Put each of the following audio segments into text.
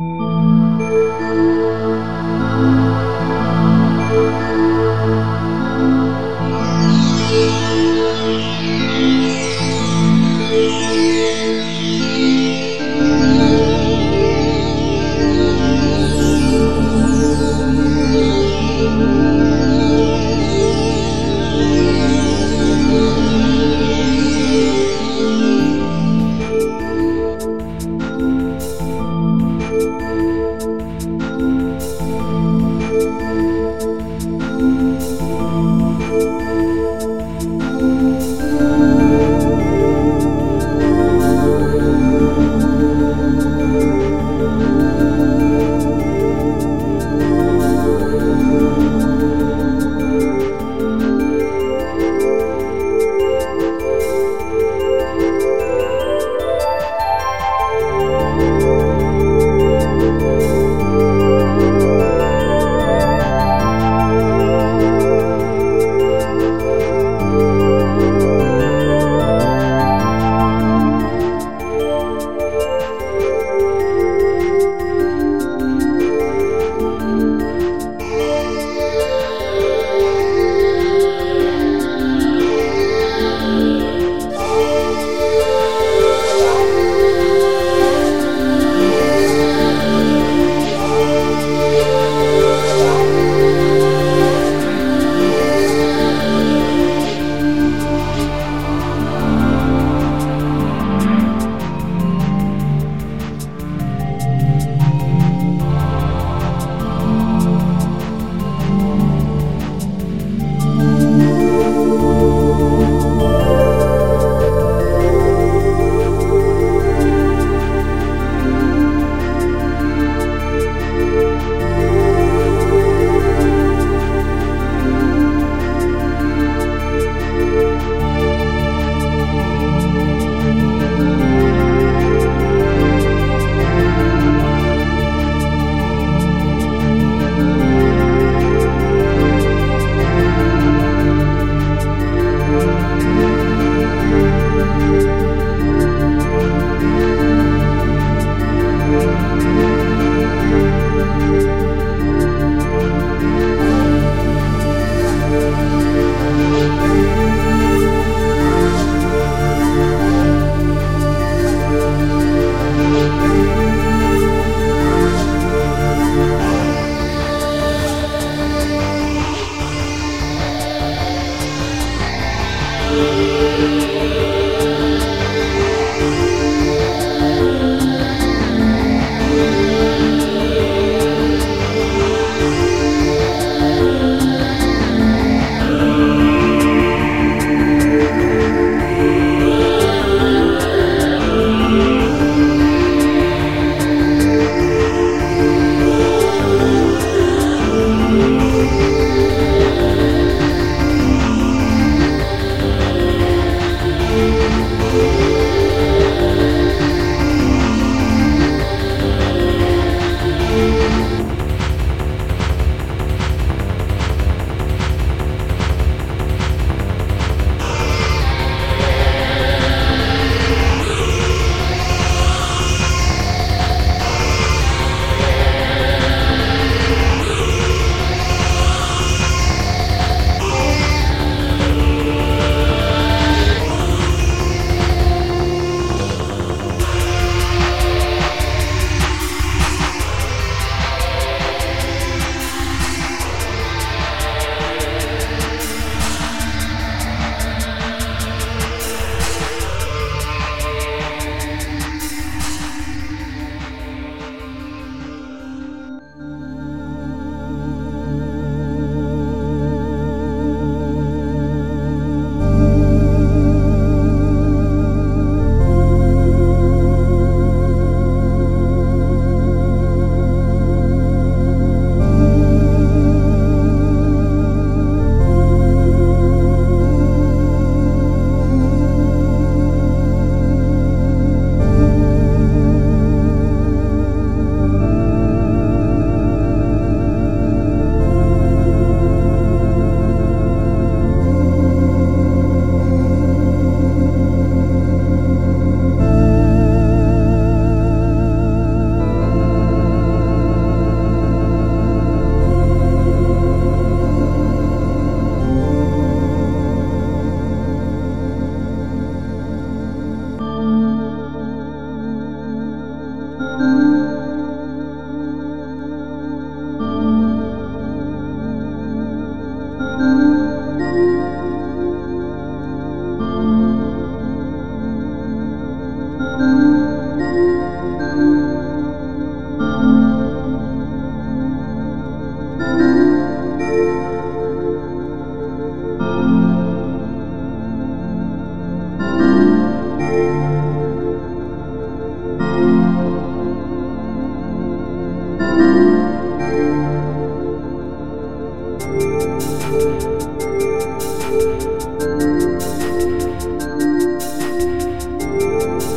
you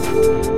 Bye.